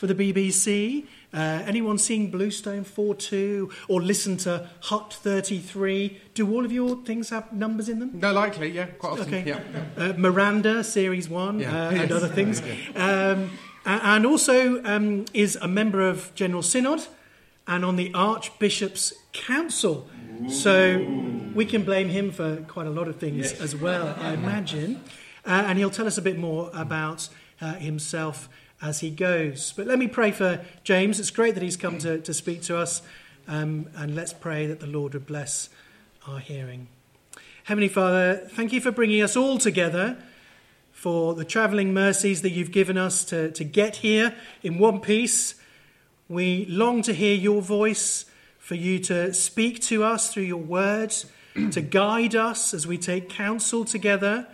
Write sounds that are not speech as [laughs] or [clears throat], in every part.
for the BBC? Uh, anyone seeing Bluestone 42 or listen to Hut 33? Do all of your things have numbers in them? No, likely, yeah, quite often. Okay. Yeah. Uh, Miranda, Series 1, Yeah. uh, and other things. Um, and also um, is a member of General Synod and on the Archbishop's Council. So we can blame him for quite a lot of things as well, I imagine. Uh, and he'll tell us a bit more about uh, himself as he goes. But let me pray for James. It's great that he's come to, to speak to us. Um, and let's pray that the Lord would bless our hearing. Heavenly Father, thank you for bringing us all together, for the travelling mercies that you've given us to, to get here in one piece. We long to hear your voice, for you to speak to us through your words, [clears throat] to guide us as we take counsel together.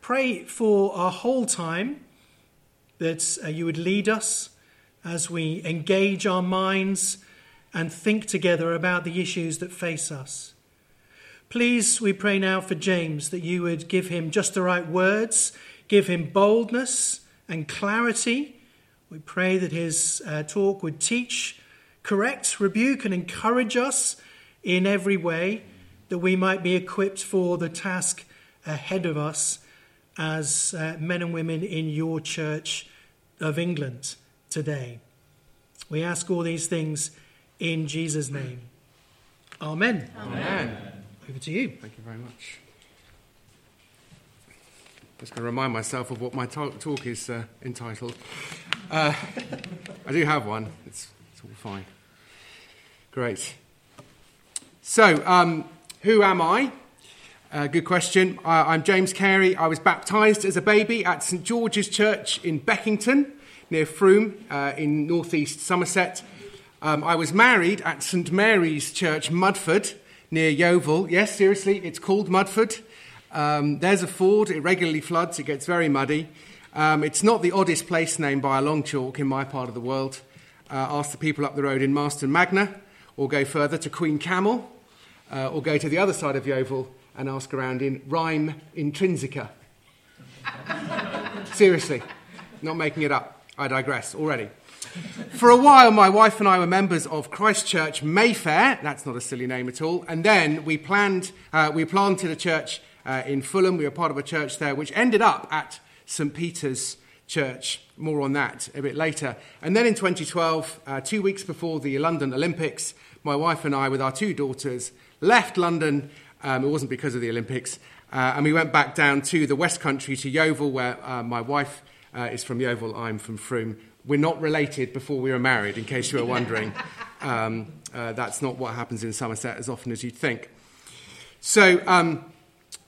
Pray for our whole time that uh, you would lead us as we engage our minds and think together about the issues that face us. Please, we pray now for James that you would give him just the right words, give him boldness and clarity. We pray that his uh, talk would teach, correct, rebuke, and encourage us in every way, that we might be equipped for the task ahead of us as uh, men and women in your church of England today. We ask all these things in Jesus' name. Amen. Amen. Over to you. Thank you very much. Just going to remind myself of what my talk, talk is uh, entitled. Uh, [laughs] I do have one. It's, it's all fine. Great. So, um, who am I? Uh, good question. Uh, I'm James Cary. I was baptised as a baby at St George's Church in Beckington, near Frome, uh, in northeast Somerset. Um, I was married at St Mary's Church, Mudford, near Yeovil. Yes, seriously, it's called Mudford. Um, there's a ford. It regularly floods. It gets very muddy. Um, it's not the oddest place name by a long chalk in my part of the world. Uh, ask the people up the road in Marston Magna, or go further to Queen Camel, uh, or go to the other side of Yeovil and ask around in Ryme Intrinseca. [laughs] Seriously, not making it up. I digress already. For a while, my wife and I were members of Christchurch Mayfair. That's not a silly name at all. And then we planned, uh, we planted a church uh, in Fulham. We were part of a church there, which ended up at St Peter's Church. More on that a bit later. And then in 2012, uh, two weeks before the London Olympics, my wife and I, with our two daughters, left London. Um, it wasn't because of the Olympics. Uh, and we went back down to the West Country, to Yeovil, where uh, my wife uh, is from Yeovil, I'm from Frome. We're not related before we were married, in case you were wondering. [laughs] Um, uh, that's not what happens in Somerset as often as you'd think. So, um,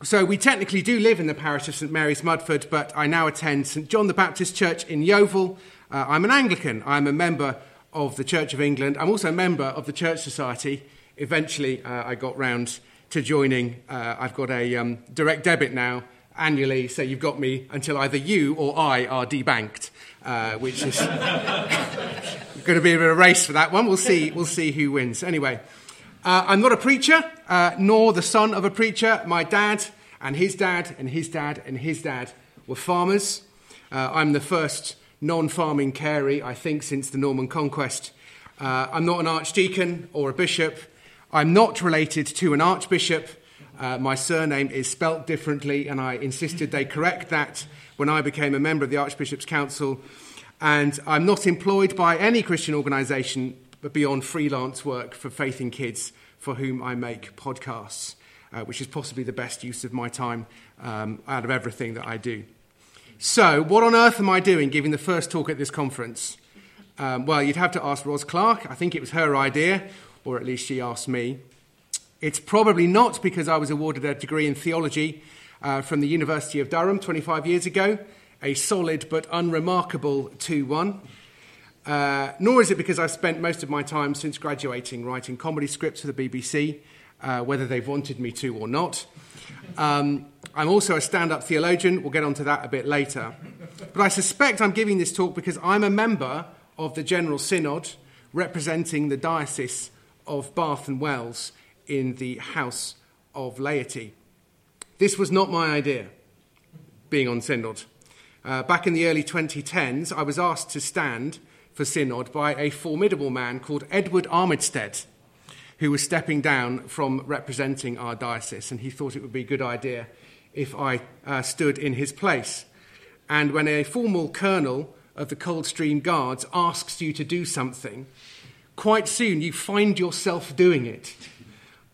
so we technically do live in the parish of St Mary's Mudford, but I now attend St John the Baptist Church in Yeovil. Uh, I'm an Anglican. I'm a member of the Church of England. I'm also a member of the Church Society. Eventually, uh, I got round to joining. Uh, I've got a um, direct debit now annually, so you've got me until either you or I are debanked, uh, which is [laughs] going to be a bit of a race for that one. We'll see. We'll see who wins. Anyway, uh, I'm not a preacher, uh, nor the son of a preacher. My dad and his dad and his dad and his dad were farmers. Uh, I'm the first non-farming Cary, I think, since the Norman conquest. Uh, I'm not an archdeacon or a bishop. I'm not related to an archbishop. Uh, my surname is spelt differently, and I insisted they correct that when I became a member of the Archbishop's Council. And I'm not employed by any Christian organisation beyond freelance work for Faith in Kids, for whom I make podcasts, uh, which is possibly the best use of my time um, out of everything that I do. So, what on earth am I doing giving the first talk at this conference? Um, well, you'd have to ask Ros Clark. I think it was her idea, or at least she asked me. It's probably not because I was awarded a degree in theology uh, from the University of Durham 25 years ago, a solid but unremarkable 2 1. Uh, nor is it because I've spent most of my time since graduating writing comedy scripts for the BBC, uh, whether they've wanted me to or not. Um, I'm also a stand up theologian. We'll get onto that a bit later. But I suspect I'm giving this talk because I'm a member of the General Synod representing the Diocese of Bath and Wells in the House of Laity. This was not my idea, being on Synod. uh, back in the early 2010s, I was asked to stand for Synod by a formidable man called Edward Armitstead, who was stepping down from representing our diocese, and he thought it would be a good idea if I uh, stood in his place. And when a formal colonel of the Coldstream Guards asks you to do something, quite soon you find yourself doing it.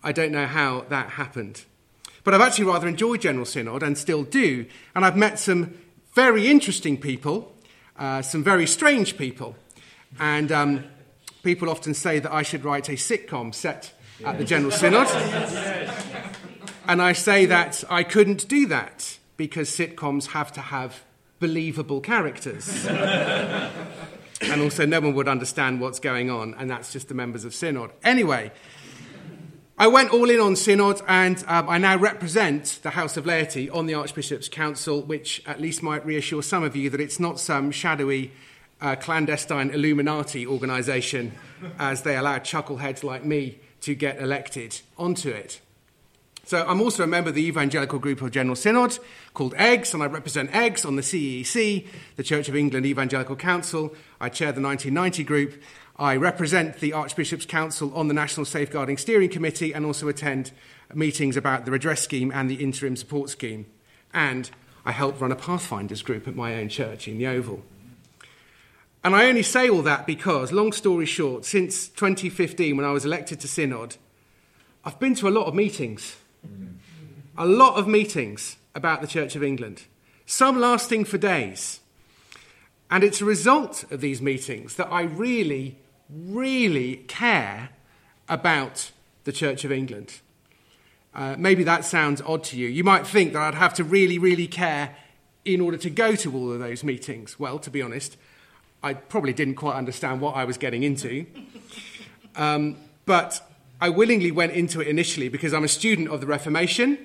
I don't know how that happened. But I've actually rather enjoyed General Synod and still do. And I've met some very interesting people, uh, some very strange people. And um, people often say that I should write a sitcom set at the General Synod. And I say that I couldn't do that because sitcoms have to have believable characters. And also, no one would understand what's going on, and that's just the members of Synod. Anyway, I went all in on Synod, and um, I now represent the House of Laity on the Archbishop's Council, which at least might reassure some of you that it's not some shadowy, uh, clandestine Illuminati organisation as they allow chuckleheads like me to get elected onto it. So I'm also a member of the evangelical group of General Synod called EGGS, and I represent EGGS on the CEC, the Church of England Evangelical Council. I chair the 1990 group, I represent the Archbishop's Council on the National Safeguarding Steering Committee and also attend meetings about the redress scheme and the interim support scheme. And I help run a Pathfinders group at my own church in Yeovil. And I only say all that because, long story short, since 2015, when I was elected to Synod, I've been to a lot of meetings. A lot of meetings about the Church of England, some lasting for days. And it's a result of these meetings that I really really care about the Church of England. Uh, maybe that sounds odd to you. You might think that I'd have to really, really care in order to go to all of those meetings. Well, to be honest, I probably didn't quite understand what I was getting into. [laughs] Um, but I willingly went into it initially because I'm a student of the Reformation.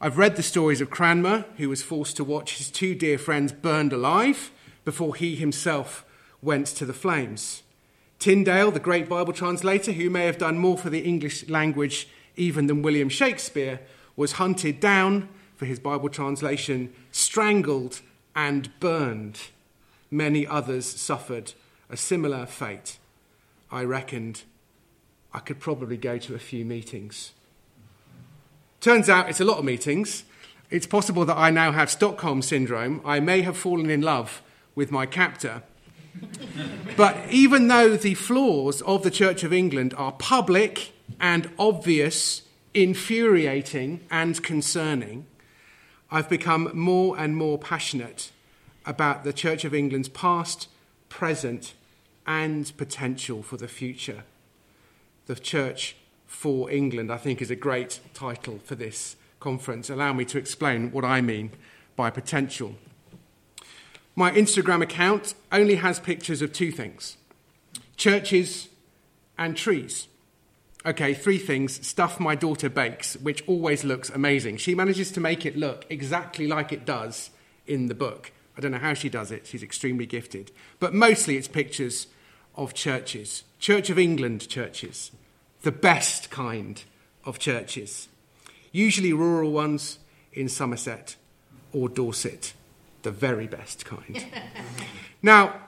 I've read the stories of Cranmer, who was forced to watch his two dear friends burned alive before he himself went to the flames. Tyndale, the great Bible translator, who may have done more for the English language even than William Shakespeare, was hunted down for his Bible translation, strangled, and burned. Many others suffered a similar fate. I reckoned I could probably go to a few meetings. Turns out it's a lot of meetings. It's possible that I now have Stockholm syndrome. I may have fallen in love with my captor [laughs] but even though the flaws of the Church of England are public and obvious, infuriating and concerning, I've become more and more passionate about the Church of England's past, present, and potential for the future. The Church for England, I think, is a great title for this conference. Allow me to explain what I mean by potential. My Instagram account only has pictures of two things churches and trees. Okay, three things. Stuff my daughter bakes, which always looks amazing. She manages to make it look exactly like it does in the book. I don't know how she does it, she's extremely gifted. But mostly it's pictures of churches, Church of England churches, the best kind of churches, usually rural ones in Somerset or Dorset the very best kind. [laughs] now,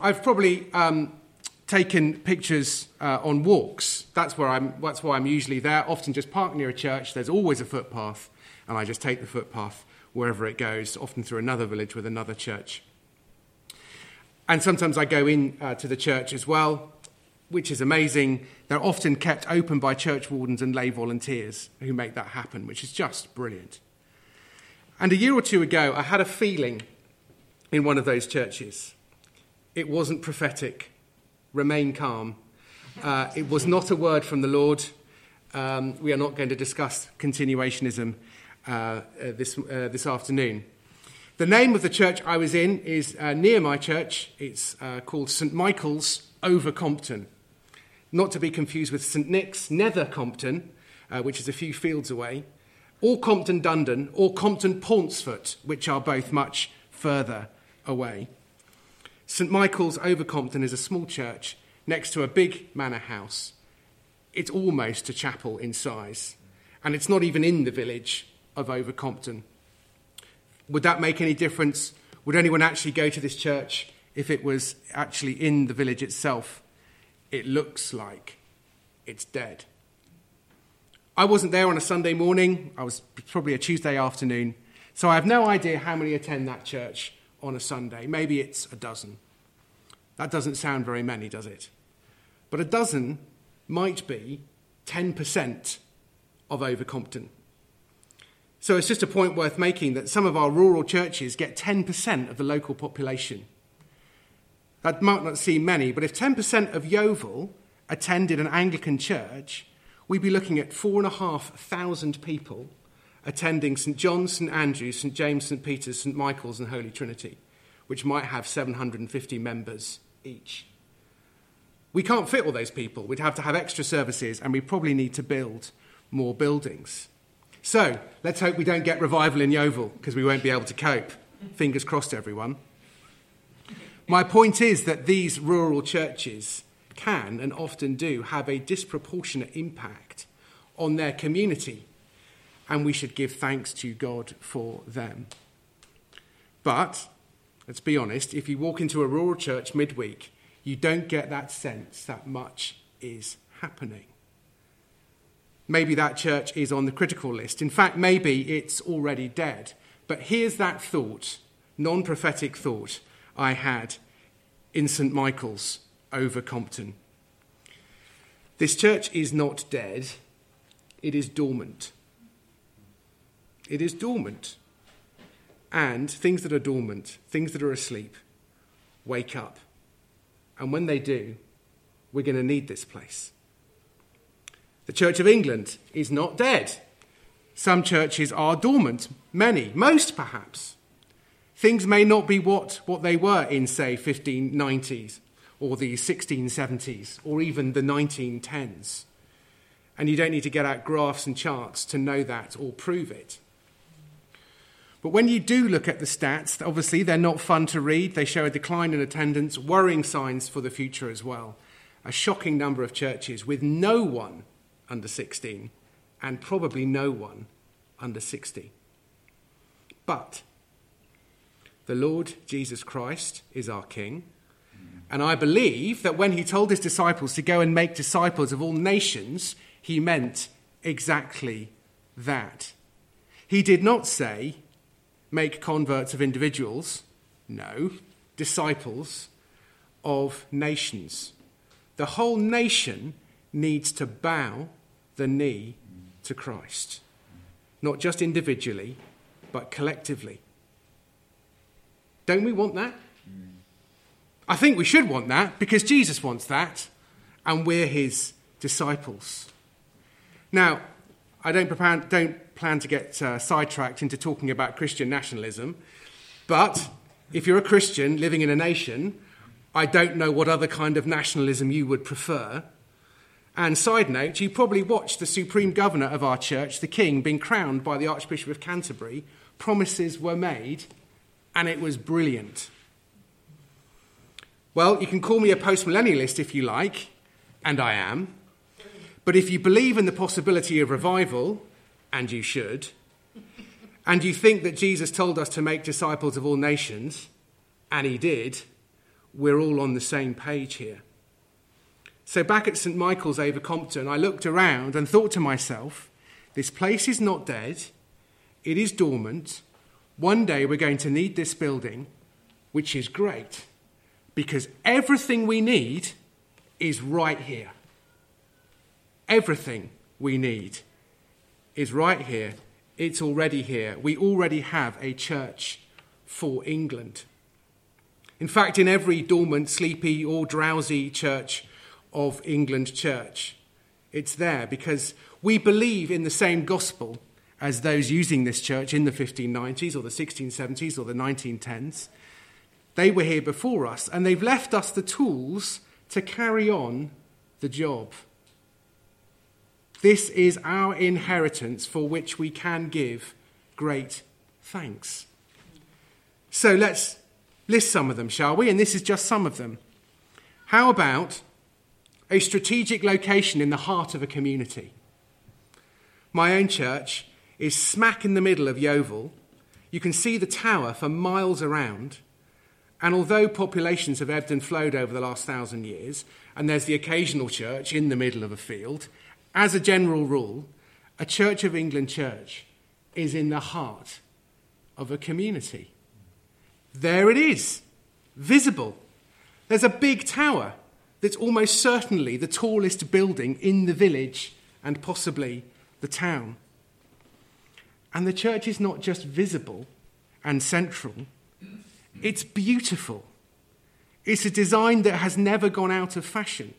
I've probably um, taken pictures uh, on walks. That's, where I'm, that's why I'm usually there, often just park near a church. There's always a footpath, and I just take the footpath wherever it goes, often through another village with another church. And sometimes I go in uh, to the church as well, which is amazing. They're often kept open by church wardens and lay volunteers who make that happen, which is just brilliant. And a year or two ago, I had a feeling in one of those churches. It wasn't prophetic. Remain calm. Uh, it was not a word from the Lord. Um, we are not going to discuss continuationism uh, uh, this, uh, this afternoon. The name of the church I was in is uh, near my church. It's uh, called St Michael's over Compton. Not to be confused with St Nick's Nether Compton, which is a few fields away or Compton Dundon, or Compton Pauncefoot, which are both much further away. St Michael's over Compton is a small church next to a big manor house. It's almost a chapel in size, and it's not even in the village of Overcompton. Would that make any difference Would anyone actually go to this church if it was actually in the village itself? It looks like it's dead. I wasn't there on a Sunday morning, I was probably a Tuesday afternoon, so I have no idea how many attend that church on a Sunday. Maybe it's a dozen. That doesn't sound very many, does it? But a dozen might be 10% of Overcompton. So it's just a point worth making that some of our rural churches get 10% of the local population. That might not seem many, but if 10% of Yeovil attended an Anglican church, we'd be looking at 4,500 people attending St John's, St Andrew's, St James, St Peter's, St Michael's, and Holy Trinity, which might have 750 members each. We can't fit all those people. We'd have to have extra services, and we probably need to build more buildings. So let's hope we don't get revival in Yeovil because we won't be able to cope. Fingers crossed, everyone. My point is that these rural churches can and often do have a disproportionate impact on their community, and we should give thanks to God for them. But let's be honest, if you walk into a rural church midweek, you don't get that sense that much is happening. Maybe that church is on the critical list. In fact, maybe it's already dead. But here's that thought, non prophetic thought, I had in St. Michael's over Compton. This church is not dead, it is dormant. It is dormant. And things that are dormant, things that are asleep, wake up. And when they do, we're going to need this place. The Church of England is not dead. Some churches are dormant, many, most perhaps. Things may not be what, what they were in, say, 1590s or the 1670s or even the 1910s. And you don't need to get out graphs and charts to know that or prove it. But when you do look at the stats, obviously they're not fun to read. They show a decline in attendance, worrying signs for the future as well. A shocking number of churches with no one under 16 and probably no one under 60. But the Lord Jesus Christ is our King. And I believe that when he told his disciples to go and make disciples of all nations, he meant exactly that. He did not say, make converts of individuals. No, disciples of nations. The whole nation needs to bow the knee to Christ, not just individually, but collectively. Don't we want that? I think we should want that because Jesus wants that, and we're his disciples. Now, I don't, plan, don't plan to get uh, sidetracked into talking about Christian nationalism, but if you're a Christian living in a nation, I don't know what other kind of nationalism you would prefer. And side note, you probably watched the supreme governor of our church, the king, being crowned by the Archbishop of Canterbury. Promises were made, and it was brilliant. Well, you can call me a postmillennialist if you like, and I am. But if you believe in the possibility of revival, and you should, and you think that Jesus told us to make disciples of all nations, and he did, we're all on the same page here. So, back at St. Michael's over Compton, I looked around and thought to myself, this place is not dead, it is dormant. One day we're going to need this building, which is great because everything we need is right here. Everything we need is right here. It's already here. We already have a church for England. In fact, in every dormant, sleepy, or drowsy church, of England Church. It's there because we believe in the same gospel as those using this church in the 1590s or the 1670s or the 1910s. They were here before us and they've left us the tools to carry on the job. This is our inheritance for which we can give great thanks. So let's list some of them, shall we? And this is just some of them. How about a strategic location in the heart of a community. My own church is smack in the middle of Yeovil. You can see the tower for miles around. And although populations have ebbed and flowed over the last thousand years, and there's the occasional church in the middle of a field, as a general rule, a Church of England church is in the heart of a community. There it is, visible. There's a big tower that's almost certainly the tallest building in the village and possibly the town. And the church is not just visible and central, it's beautiful. It's a design that has never gone out of fashion.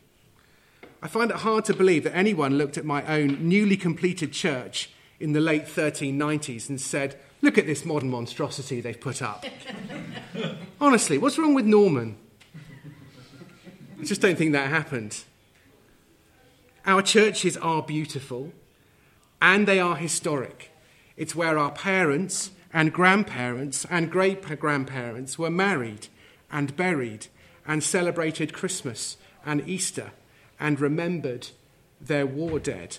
I find it hard to believe that anyone looked at my own newly completed church in the late 1390s and said, Look at this modern monstrosity they've put up. [laughs] Honestly, what's wrong with Norman? I just don't think that happened. Our churches are beautiful and they are historic. It's where our parents and grandparents and great grandparents were married and buried and celebrated Christmas and Easter and remembered their war dead.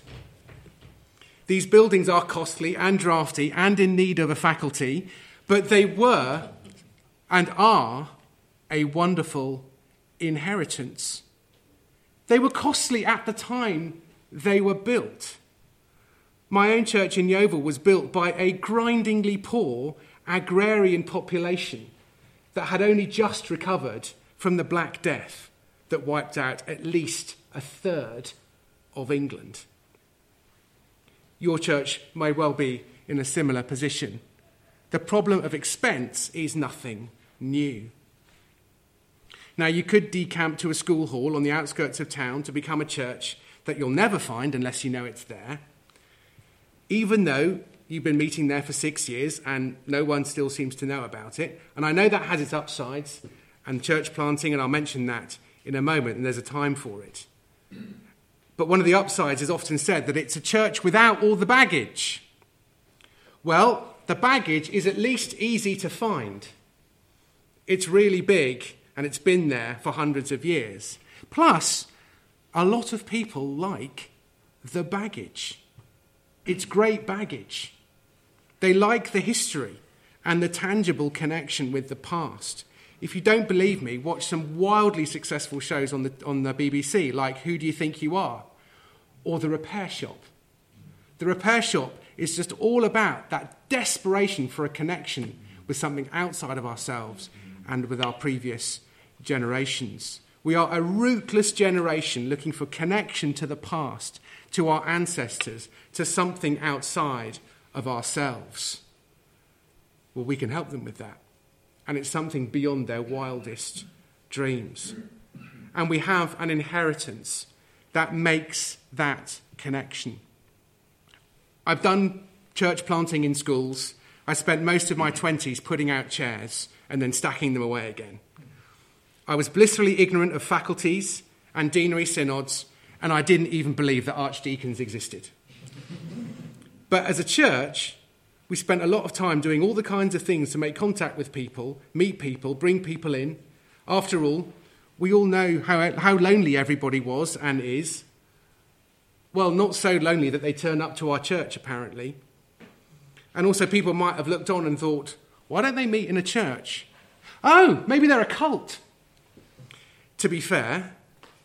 These buildings are costly and drafty and in need of a faculty, but they were and are a wonderful inheritance. They were costly at the time they were built. My own church in Yeovil was built by a grindingly poor agrarian population that had only just recovered from the Black Death that wiped out at least a third of England. Your church may well be in a similar position. The problem of expense is nothing new. Now, you could decamp to a school hall on the outskirts of town to become a church that you'll never find unless you know it's there. Even though you've been meeting there for six years and no one still seems to know about it. And I know that has its upsides and church planting, and I'll mention that in a moment, and there's a time for it. But one of the upsides is often said that it's a church without all the baggage. Well, the baggage is at least easy to find. It's really big and it's been there for hundreds of years. Plus, a lot of people like the baggage. It's great baggage. They like the history and the tangible connection with the past. If you don't believe me, watch some wildly successful shows on the, on the BBC, like Who Do You Think You Are? or The Repair Shop. The Repair Shop is just all about that desperation for a connection with something outside of ourselves and with our previous generations. We are a rootless generation looking for connection to the past, to our ancestors, to something outside of ourselves. Well, we can help them with that and it's something beyond their wildest dreams. And we have an inheritance that makes that connection. I've done church planting in schools. I spent most of my 20s putting out chairs and then stacking them away again. I was blissfully ignorant of faculties and deanery synods, and I didn't even believe that archdeacons existed. But as a church, we spent a lot of time doing all the kinds of things to make contact with people, meet people, bring people in. After all, we all know how, how lonely everybody was and is. Well, not so lonely that they turn up to our church, apparently. And also, people might have looked on and thought, why don't they meet in a church? Oh, maybe they're a cult. To be fair,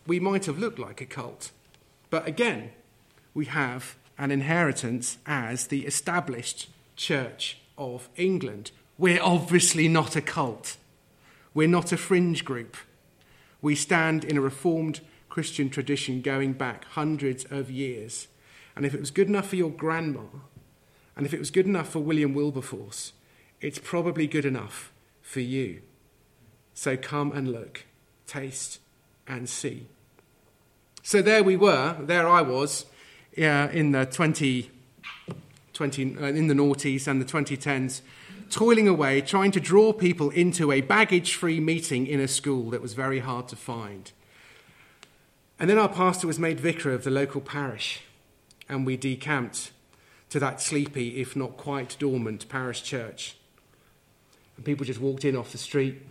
we might have looked like a cult. But again, we have an inheritance as the established Church of England. We're obviously not a cult. We're not a fringe group. We stand in a reformed Christian tradition going back hundreds of years. And if it was good enough for your grandma, and if it was good enough for William Wilberforce, it's probably good enough for you. So come and look, taste, and see. So there we were, there I was uh, in the 20, 20, uh, in the noughties and the 2010s, toiling away, trying to draw people into a baggage free meeting in a school that was very hard to find. And then our pastor was made vicar of the local parish, and we decamped to that sleepy, if not quite dormant, parish church. And people just walked in off the street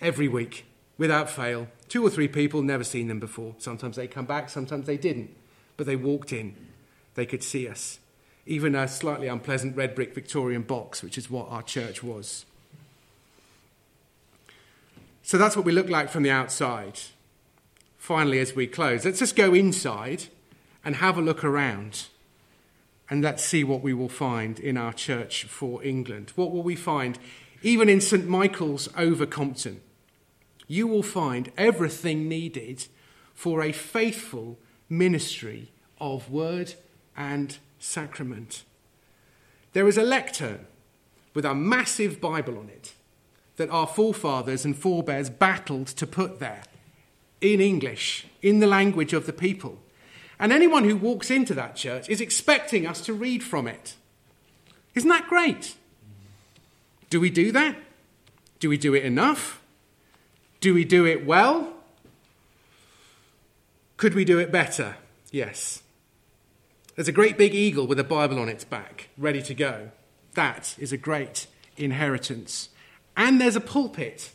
every week without fail. Two or three people, never seen them before. Sometimes they come back, sometimes they didn't. But they walked in, they could see us. even a slightly unpleasant red brick Victorian box, which is what our church was. So that's what we look like from the outside. Finally, as we close, let's just go inside and have a look around. And let's see what we will find in our church for England. What will we find even in St. Michael's over Compton? You will find everything needed for a faithful ministry of word and sacrament. There is a lectern with a massive Bible on it that our forefathers and forebears battled to put there in English, in the language of the people. And anyone who walks into that church is expecting us to read from it. Isn't that great? Do we do that? Do we do it enough? Do we do it well? Could we do it better? Yes. There's a great big eagle with a Bible on its back, ready to go. That is a great inheritance. And there's a pulpit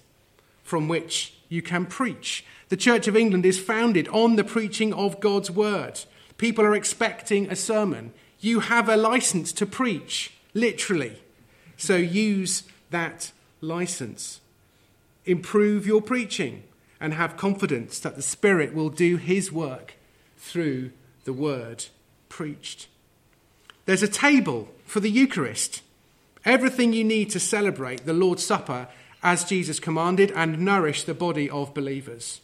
from which you can preach. The Church of England is founded on the preaching of God's word. People are expecting a sermon. You have a license to preach, literally. So use that license. Improve your preaching and have confidence that the Spirit will do His work through the word preached. There's a table for the Eucharist. Everything you need to celebrate the Lord's Supper as Jesus commanded and nourish the body of believers.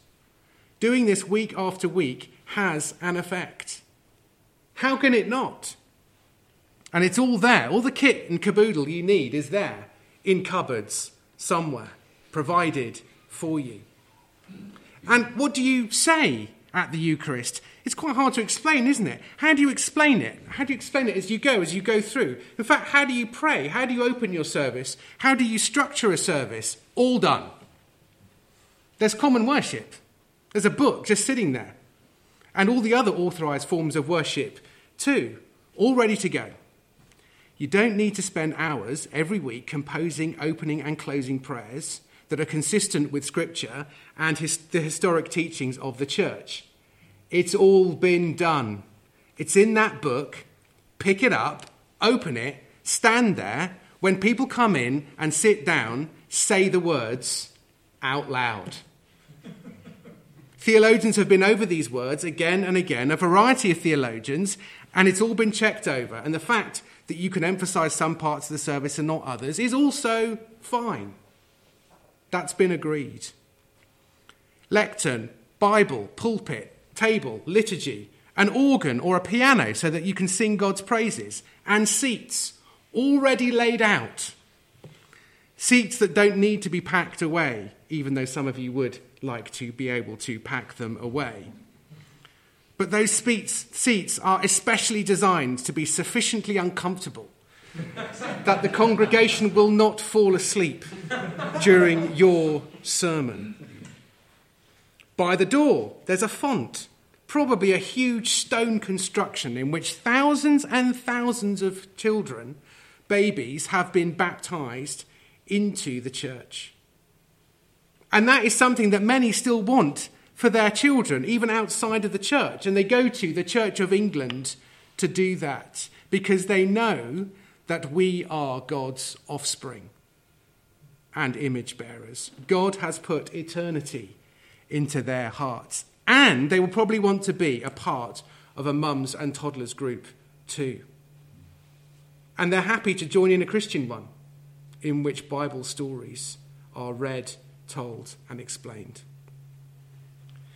Doing this week after week has an effect. How can it not? And it's all there. All the kit and caboodle you need is there in cupboards somewhere, provided for you. And what do you say at the Eucharist? It's quite hard to explain, isn't it? How do you explain it? How do you explain it as you go, as you go through? In fact, how do you pray? How do you open your service? How do you structure a service? All done. There's common worship. There's a book just sitting there. And all the other authorized forms of worship, too, all ready to go. You don't need to spend hours every week composing opening and closing prayers that are consistent with Scripture and his, the historic teachings of the church. It's all been done. It's in that book. Pick it up, open it, stand there. When people come in and sit down, say the words out loud. Theologians have been over these words again and again, a variety of theologians, and it's all been checked over. And the fact that you can emphasize some parts of the service and not others is also fine. That's been agreed. Lectern, Bible, pulpit, table, liturgy, an organ or a piano so that you can sing God's praises, and seats already laid out. Seats that don't need to be packed away, even though some of you would like to be able to pack them away. But those seats are especially designed to be sufficiently uncomfortable [laughs] that the congregation will not fall asleep during your sermon. By the door, there's a font, probably a huge stone construction in which thousands and thousands of children, babies, have been baptized into the church. And that is something that many still want for their children, even outside of the church. And they go to the Church of England to do that because they know that we are God's offspring and image bearers. God has put eternity into their hearts. And they will probably want to be a part of a mums and toddlers group too. And they're happy to join in a Christian one in which Bible stories are read, told, and explained.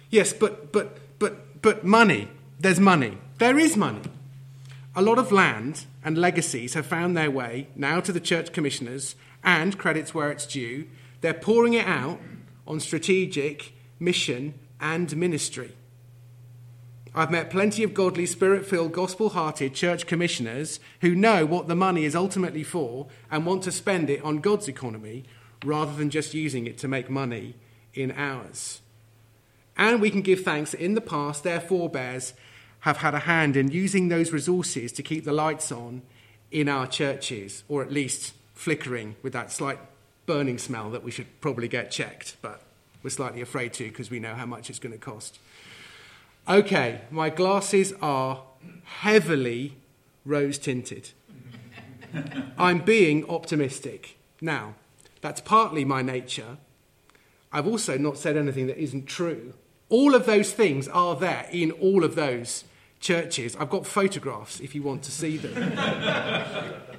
Yes, but, but, but, but money. There's money. There is money. A lot of land and legacies have found their way now to the church commissioners, and credits where it's due. They're pouring it out on strategic mission, and ministry. I've met plenty of godly, spirit filled, gospel hearted church commissioners who know what the money is ultimately for and want to spend it on God's economy rather than just using it to make money in ours. And we can give thanks that in the past their forebears have had a hand in using those resources to keep the lights on in our churches, or at least flickering with that slight burning smell that we should probably get checked. But we're slightly afraid to because we know how much it's going to cost. Okay, my glasses are heavily rose tinted. [laughs] I'm being optimistic. Now, that's partly my nature. I've also not said anything that isn't true. All of those things are there in all of those churches. I've got photographs if you want to see them. [laughs]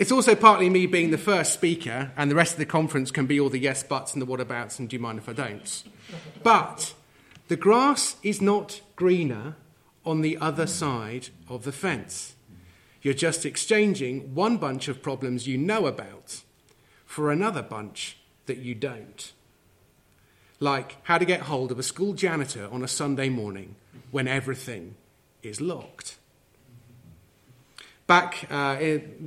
it's also partly me being the first speaker, and the rest of the conference can be all the yes buts and the whatabouts and do you mind if I don't. But the grass is not greener on the other side of the fence. You're just exchanging one bunch of problems you know about for another bunch that you don't. Like how to get hold of a school janitor on a Sunday morning when everything is locked. Back uh,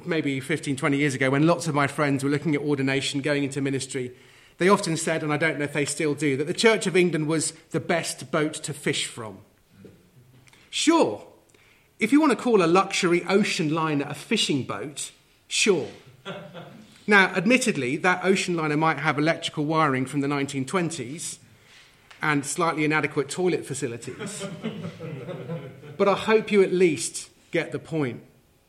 maybe 15, 20 years ago, when lots of my friends were looking at ordination, going into ministry, they often said, and I don't know if they still do, that the Church of England was the best boat to fish from. Sure, if you want to call a luxury ocean liner a fishing boat, sure. [laughs] Now, admittedly, that ocean liner might have electrical wiring from the 1920s and slightly inadequate toilet facilities. [laughs] but I hope you at least get the point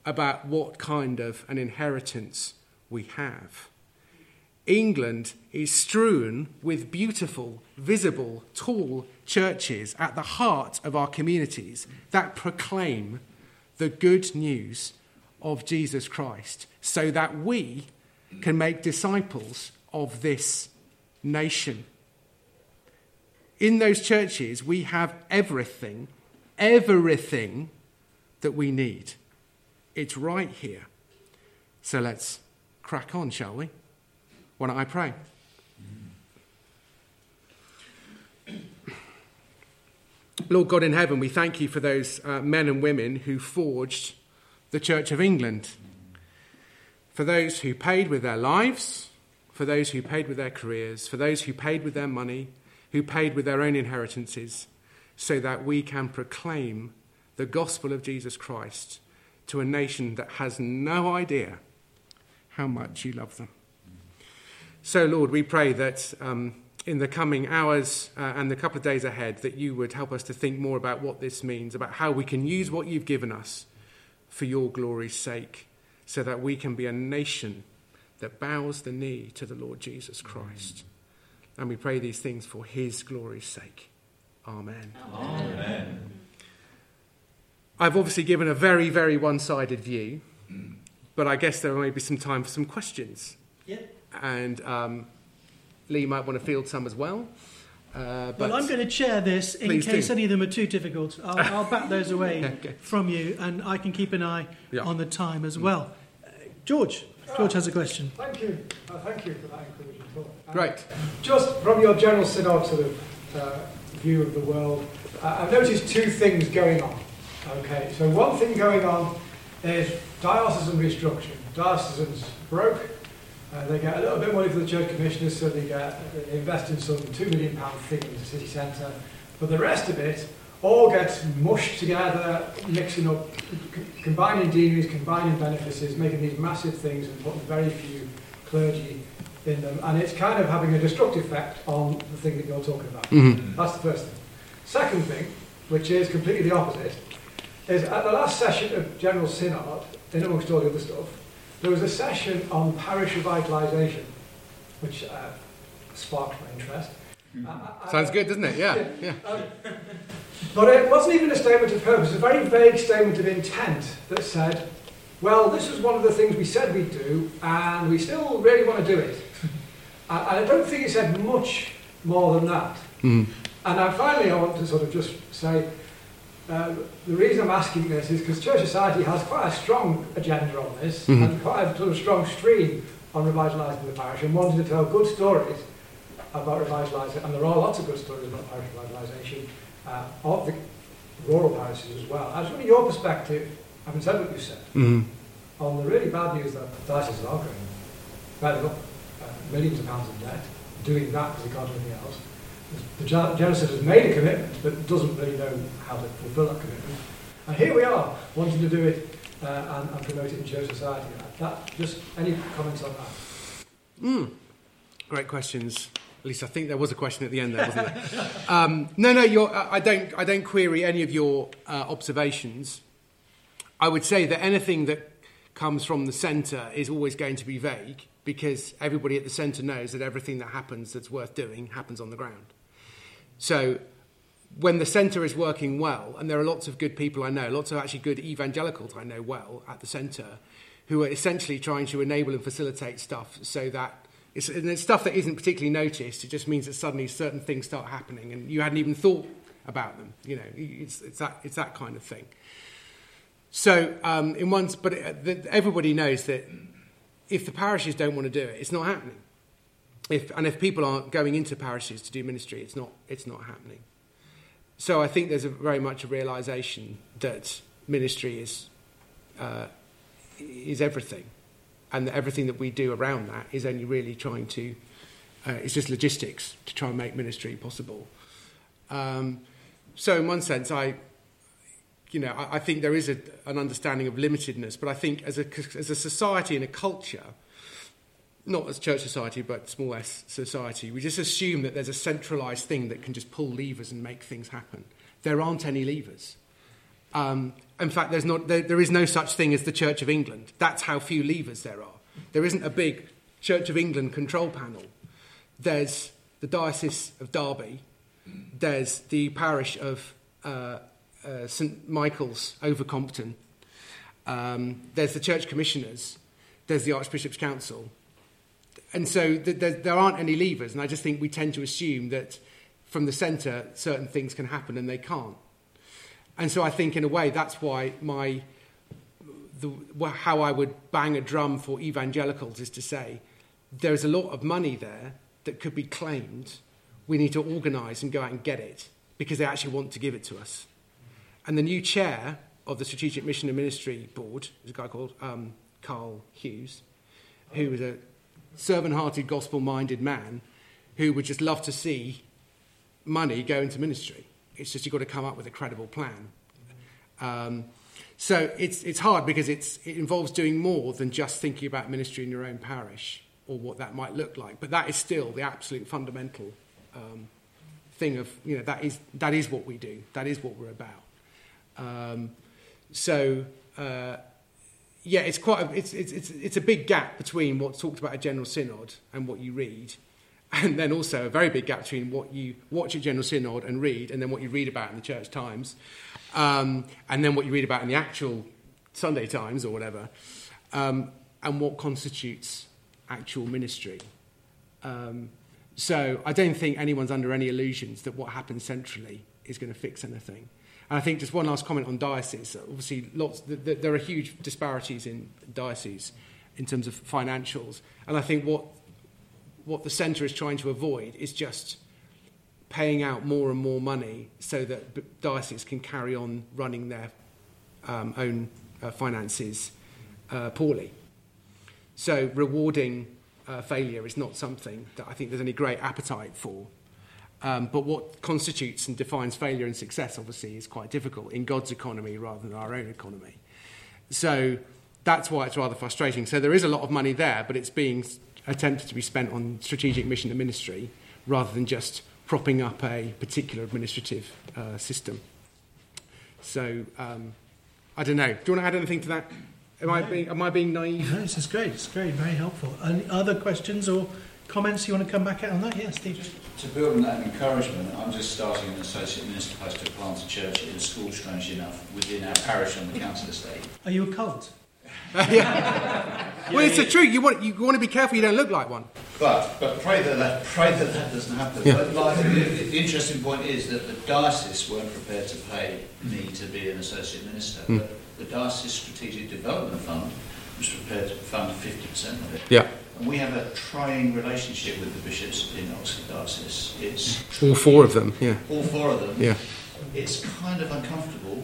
about what kind of an inheritance we have. England is strewn with beautiful, visible, tall churches at the heart of our communities that proclaim the good news of Jesus Christ so that we can make disciples of this nation. In those churches, we have everything, everything that we need. It's right here. So let's crack on, shall we? Why don't I pray? Lord God in heaven, we thank you for those uh, men and women who forged the Church of England. For those who paid with their lives, for those who paid with their careers, for those who paid with their money, who paid with their own inheritances, so that we can proclaim the gospel of Jesus Christ to a nation that has no idea how much you love them. So, Lord, we pray that um, in the coming hours uh, and the couple of days ahead, that you would help us to think more about what this means, about how we can use what you've given us for your glory's sake, so that we can be a nation that bows the knee to the Lord Jesus Christ. And we pray these things for his glory's sake. Amen. Amen. I've obviously given a very, very one sided view, but I guess there may be some time for some questions. Yeah and um, Lee might want to field some as well. Uh, well, I'm going to chair this in case do. any of them are too difficult. I'll, [laughs] I'll back those away okay. from you, and I can keep an eye yeah. on the time as well. Uh, George, George has a question. Thank you. Uh, thank you for that encouraging talk. Great. Just from your general synod sort of uh, view of the world, uh, I've noticed two things going on. Okay, so one thing going on is diocesan restructuring. Diocesans broke uh, they get a little bit money for the church commissioners, so they get they invest in some two million pound thing in the city centre. But the rest of it all gets mushed together, mixing up, combining deaneries, combining benefices, making these massive things and putting very few clergy in them. And it's kind of having a destructive effect on the thing that you're talking about. Mm-hmm. That's the first thing. Second thing, which is completely the opposite, is at the last session of General Synod, in amongst all the other stuff, there was a session on parish revitalisation, which uh, sparked my interest. Mm. Uh, Sounds good, doesn't it? Yeah. yeah. Um, but it wasn't even a statement of purpose, it was a very vague statement of intent that said, well, this is one of the things we said we'd do, and we still really want to do it. [laughs] and I don't think it said much more than that. Mm. And I finally I want to sort of just say, uh, the reason I'm asking this is because Church Society has quite a strong agenda on this mm-hmm. and quite a sort of strong stream on revitalising the parish and wanting to tell good stories about revitalising, and there are lots of good stories about parish revitalisation uh, of the rural parishes as well. I just want your perspective, having said what you said, mm-hmm. on the really bad news that dioceses are going, right, uh, millions of pounds in debt, doing that because they can't do anything else the Genesis has made a commitment but doesn't really know how to fulfill that commitment. And here we are, wanting to do it uh, and, and, promote it in church society. That, just any comments on that? Mm. Great questions. At least I think there was a question at the end there, wasn't there? [laughs] um, no, no, I don't, I don't query any of your uh, observations. I would say that anything that comes from the centre is always going to be vague because everybody at the centre knows that everything that happens that's worth doing happens on the ground. So when the centre is working well, and there are lots of good people I know, lots of actually good evangelicals I know well at the centre, who are essentially trying to enable and facilitate stuff so that it's, it's stuff that isn't particularly noticed. It just means that suddenly certain things start happening, and you hadn't even thought about them. You know, it's, it's that it's that kind of thing. So, um, in one, but it, everybody knows that if the parishes don't want to do it, it's not happening. If, and if people aren't going into parishes to do ministry, it's not, it's not happening. So I think there's a, very much a realization that ministry is, uh, is everything. And that everything that we do around that is only really trying to, uh, it's just logistics to try and make ministry possible. Um, so in one sense, I, you know, I, I think there is a, an understanding of limitedness, but I think as a, as a society and a culture, not as church society, but small s society, we just assume that there's a centralized thing that can just pull levers and make things happen. There aren't any levers. Um, in fact, there's not, there, there is no such thing as the Church of England. That's how few levers there are. There isn't a big Church of England control panel. There's the Diocese of Derby, there's the parish of uh, uh, St Michael's over Compton. Um, there's the church commissioners. There's the Archbishop's Council. And so th- there, there aren't any levers. And I just think we tend to assume that from the centre, certain things can happen and they can't. And so I think, in a way, that's why my the, how I would bang a drum for evangelicals is to say there's a lot of money there that could be claimed. We need to organise and go out and get it because they actually want to give it to us. And the new chair of the Strategic Mission and Ministry Board is a guy called um, Carl Hughes, who is a servant hearted, gospel minded man who would just love to see money go into ministry. It's just you've got to come up with a credible plan. Um, so it's, it's hard because it's, it involves doing more than just thinking about ministry in your own parish or what that might look like. But that is still the absolute fundamental um, thing of, you know, that is, that is what we do, that is what we're about. Um, so, uh, yeah, it's quite a, it's, it's, it's, it's a big gap between what's talked about at General Synod and what you read, and then also a very big gap between what you watch at General Synod and read, and then what you read about in the Church Times, um, and then what you read about in the actual Sunday Times or whatever, um, and what constitutes actual ministry. Um, so I don't think anyone's under any illusions that what happens centrally is going to fix anything. And I think just one last comment on dioceses. Obviously, lots there are huge disparities in dioceses in terms of financials, and I think what what the centre is trying to avoid is just paying out more and more money so that dioceses can carry on running their um, own uh, finances uh, poorly. So rewarding uh, failure is not something that I think there's any great appetite for. Um, but what constitutes and defines failure and success, obviously, is quite difficult in God's economy rather than our own economy. So that's why it's rather frustrating. So there is a lot of money there, but it's being attempted to be spent on strategic mission and ministry rather than just propping up a particular administrative uh, system. So um, I don't know. Do you want to add anything to that? Am, no. I, being, am I being naive? No, this is great. It's great. Very helpful. Any other questions or comments you want to come back at on that? Yes, Steve. To build on that encouragement, I'm just starting an associate minister post to plant a church in a school, strangely enough, within our parish on the council estate. Are you a cult? [laughs] yeah. well, it's the truth. You want you want to be careful you don't look like one. But but pray that that pray that that doesn't happen. Yeah. But like, the, the, interesting point is that the diocese weren't prepared to pay me to be an associate minister, mm. but the diocese strategic development fund was prepared to fund 50% of it. Yeah. And we have a trying relationship with the bishops in Oxford Diocese. It's all four of them, yeah. All four of them. Yeah. It's kind of uncomfortable,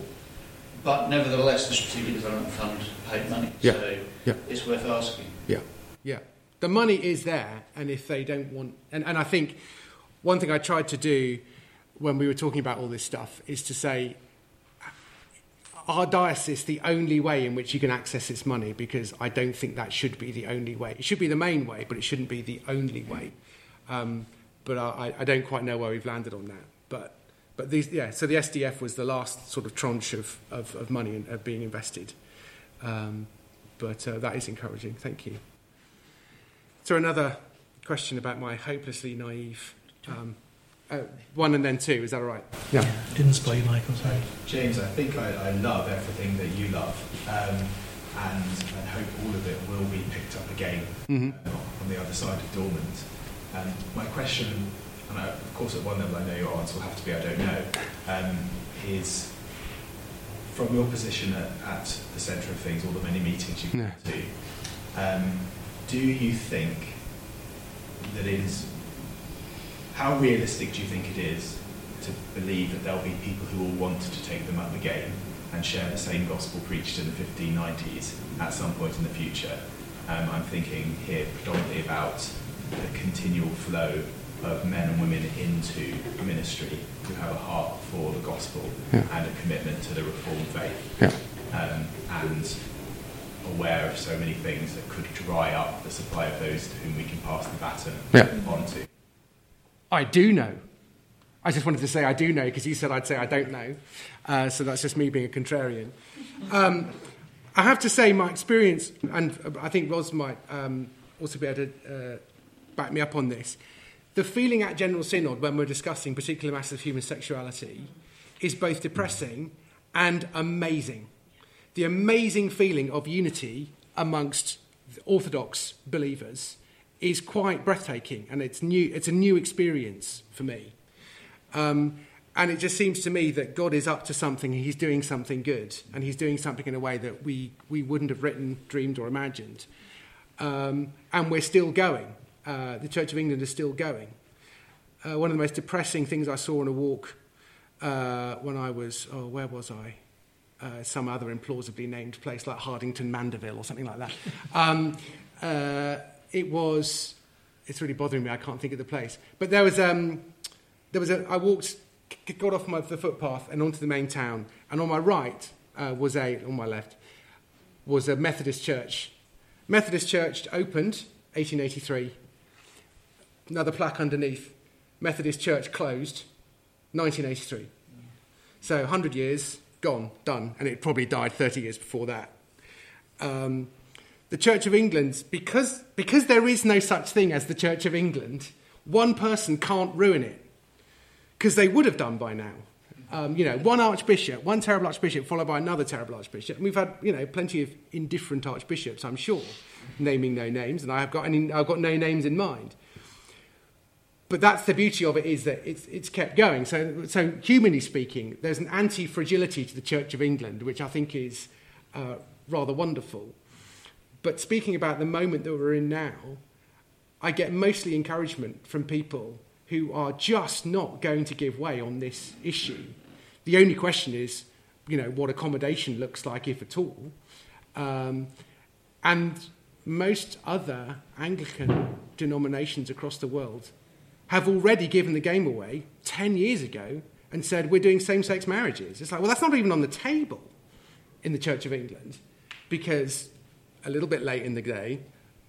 but nevertheless, the Strategic Development Fund paid money. Yeah. So yeah. it's worth asking. Yeah. Yeah. The money is there, and if they don't want. And, and I think one thing I tried to do when we were talking about all this stuff is to say our diocese the only way in which you can access this money because I don't think that should be the only way. It should be the main way, but it shouldn't be the only way. Um, but I, I don't quite know where we've landed on that. But, but these, yeah, so the SDF was the last sort of tranche of, of, of money in, of being invested. Um, but uh, that is encouraging. Thank you. So another question about my hopelessly naive. Um, uh, one and then two, is that all right? Yeah. Didn't spoil you, Michael, sorry. James, I think I, I love everything that you love. Um, and, and hope all of it will be picked up again Mhm. uh, on the other side of dormant. Um, my question, and I, of course at one level I know your answer will have to be I don't know, um, is from your position at, at the centre of things, all the many meetings you've Yeah. been to, um, do you think that it is, how realistic do you think it is to believe that there'll be people who will want to take them up the game and share the same gospel preached in the 1590s at some point in the future? Um, I'm thinking here predominantly about the continual flow of men and women into ministry who have a heart for the gospel Yeah. and a commitment to the Reformed faith Yeah. um, and aware of so many things that could dry up the supply of those to whom we can pass the baton Yeah. on to. I do know. I just wanted to say I do know because you said I'd say I don't know. Uh, so that's just me being a contrarian. Um, I have to say my experience, and I think Ros might um, also be able to uh, back me up on this. The feeling at General Synod when we're discussing particular matters of human sexuality is both depressing and amazing. The amazing feeling of unity amongst Orthodox believers is quite breathtaking, and it's new. It's a new experience for me. Um, and it just seems to me that God is up to something, He's doing something good, and He's doing something in a way that we, we wouldn't have written, dreamed, or imagined. Um, and we're still going. Uh, the Church of England is still going. Uh, one of the most depressing things I saw on a walk uh, when I was, oh, where was I? Uh, some other implausibly named place like Hardington Mandeville or something like that. [laughs] Um, uh, it was, it's really bothering me, I can't think of the place. But there was, um, there was a, I walked, got off my, the footpath and onto the main town, and on my right uh, was a, on my left, was a Methodist church. Methodist church opened 1883. Another plaque underneath. Methodist church closed 1983. So 100 years, gone, done. And it probably died 30 years before that. Um, the Church of England, because, because there is no such thing as the Church of England, one person can't ruin it. Because they would have done by now. Um, you know, one archbishop, one terrible archbishop, followed by another terrible archbishop. And we've had, you know, plenty of indifferent archbishops, I'm sure, naming no names, and I have got, any, I've got no names in mind. But that's the beauty of it is that it's, it's kept going. So, so humanly speaking, there's an anti-fragility to the Church of England, which I think is uh, rather wonderful. But speaking about the moment that we're in now, I get mostly encouragement from people who are just not going to give way on this issue. The only question is, you know, what accommodation looks like, if at all. Um, and most other Anglican denominations across the world have already given the game away 10 years ago and said, we're doing same sex marriages. It's like, well, that's not even on the table in the Church of England because a little bit late in the day,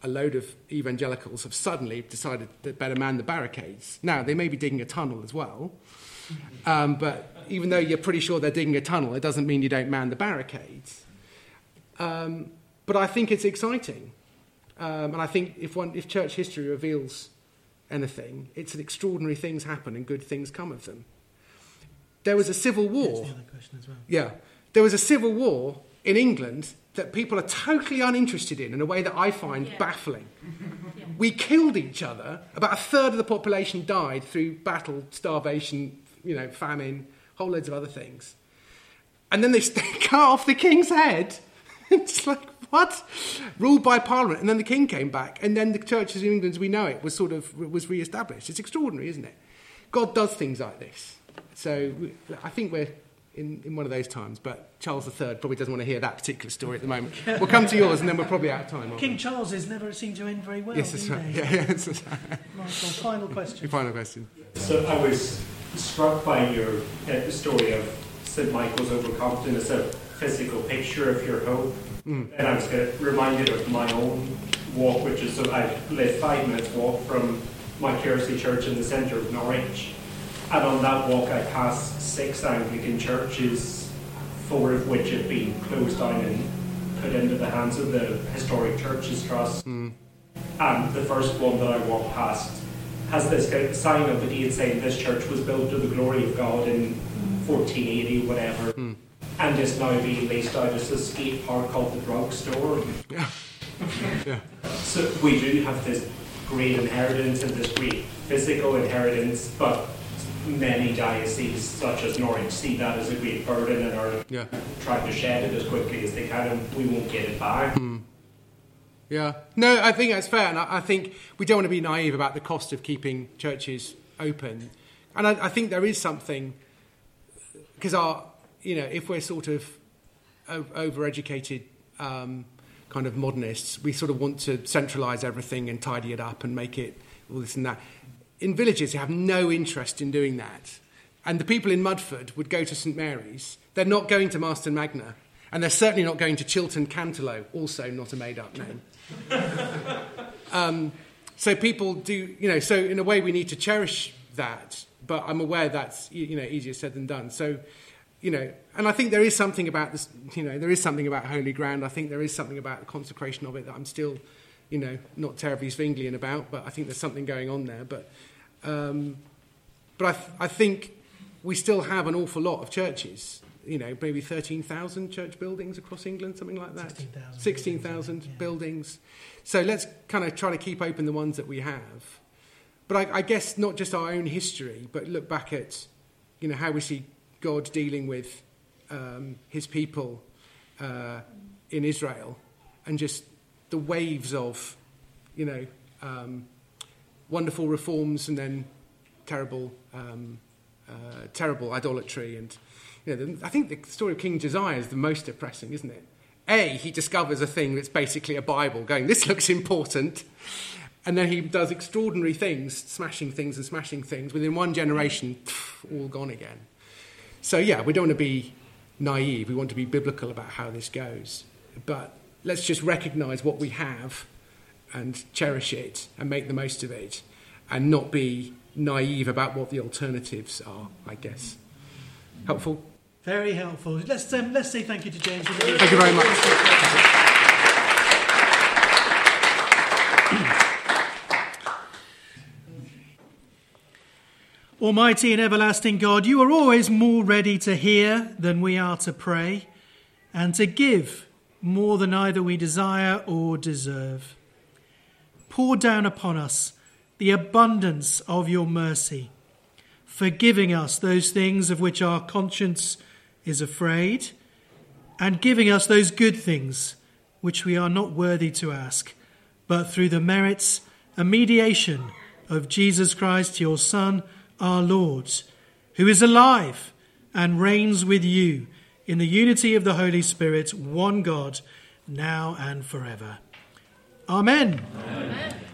a load of evangelicals have suddenly decided to better man the barricades. Now, they may be digging a tunnel as well, um, but even though you're pretty sure they're digging a tunnel, it doesn't mean you don't man the barricades. Um, but I think it's exciting. Um, and I think if, one, if church history reveals anything, it's that extraordinary things happen and good things come of them. There was a civil That's war. the other question as well. Yeah. There was a civil war in England that people are totally uninterested in in a way that I find Yeah. baffling. [laughs] Yeah. We killed each other. About a third of the population died through battle, starvation, you know, famine, whole loads of other things. And then they [laughs] cut off the king's head. [laughs] it's like, what? Ruled by Parliament. And then the king came back. And then the churches in England as we know it was sort of was re-established. It's extraordinary, isn't it? God does things like this. So we, I think we're in, in one of those times. But Charles III probably doesn't want to hear that particular story at the moment. We'll come to yours and then we're probably out of time. King we? Charles's never seemed to end very well. Yes, that's right. Yeah, [laughs] yeah, that's right. Michael, final question. Your final question. So I was struck by your uh, story of St. Michael's Over Compton as a physical picture of your hope. Mm. And I was reminded of my own walk, which is so I live five minutes walk from my Kersey Church in the centre of Norwich. And on that walk, I passed six Anglican churches, four of which had been closed down and put into the hands of the Historic Churches Trust. Mm. And the first one that I walked past has this sign up the date saying this church was built to the glory of God in 1480, whatever, Mm. and is now being leased out as a skate park called the Drugstore. Yeah. yeah. So we do have this great inheritance and this great physical inheritance, but many dioceses, such as Norwich, see that as a great burden and are Yeah. trying to shed it as quickly as they can, and we won't get it back. Yeah. No, I think that's fair. And I, I think we don't want to be naive about the cost of keeping churches open. And I, I think there is something, because our, you know, if we're sort of overeducated um, kind of modernists, we sort of want to centralise everything and tidy it up and make it all this and that. In villages, they have no interest in doing that. And the people in Mudford would go to St Mary's. They're not going to Marston Magna. And they're certainly not going to Chilton Cantelo, also not a made up name. [laughs] um, so people do, you know, so in a way we need to cherish that, but I'm aware that's, you know, easier said than done. So, you know, and I think there is something about this, you know, there is something about holy ground. I think there is something about the consecration of it that I'm still, you know, not terribly Zwinglian about, but I think there's something going on there. But, um, but I, th- I think we still have an awful lot of churches, you know, maybe 13,000 church buildings across England, something like that. 16,000 16,000 buildings, yeah. buildings. So let's kind of try to keep open the ones that we have. But I, I guess not just our own history, but look back at, you know, how we see God dealing with um, his people uh, in Israel and just the waves of, you know, um, wonderful reforms and then terrible, um, uh, terrible idolatry. And you know, the, I think the story of King Josiah is the most depressing, isn't it? A, he discovers a thing that's basically a Bible, going, "This looks important," and then he does extraordinary things, smashing things and smashing things. Within one generation, pff, all gone again. So yeah, we don't want to be naive. We want to be biblical about how this goes. But let's just recognise what we have and cherish it and make the most of it, and not be naive about what the alternatives are. I guess helpful. Very helpful. Let's um, let's say thank you to James. Thank you very much. [clears throat] Almighty and everlasting God, you are always more ready to hear than we are to pray, and to give more than either we desire or deserve. Pour down upon us the abundance of your mercy, forgiving us those things of which our conscience is afraid, and giving us those good things which we are not worthy to ask, but through the merits and mediation of Jesus Christ, your Son, our Lord, who is alive and reigns with you in the unity of the Holy Spirit, one God, now and forever. Amen.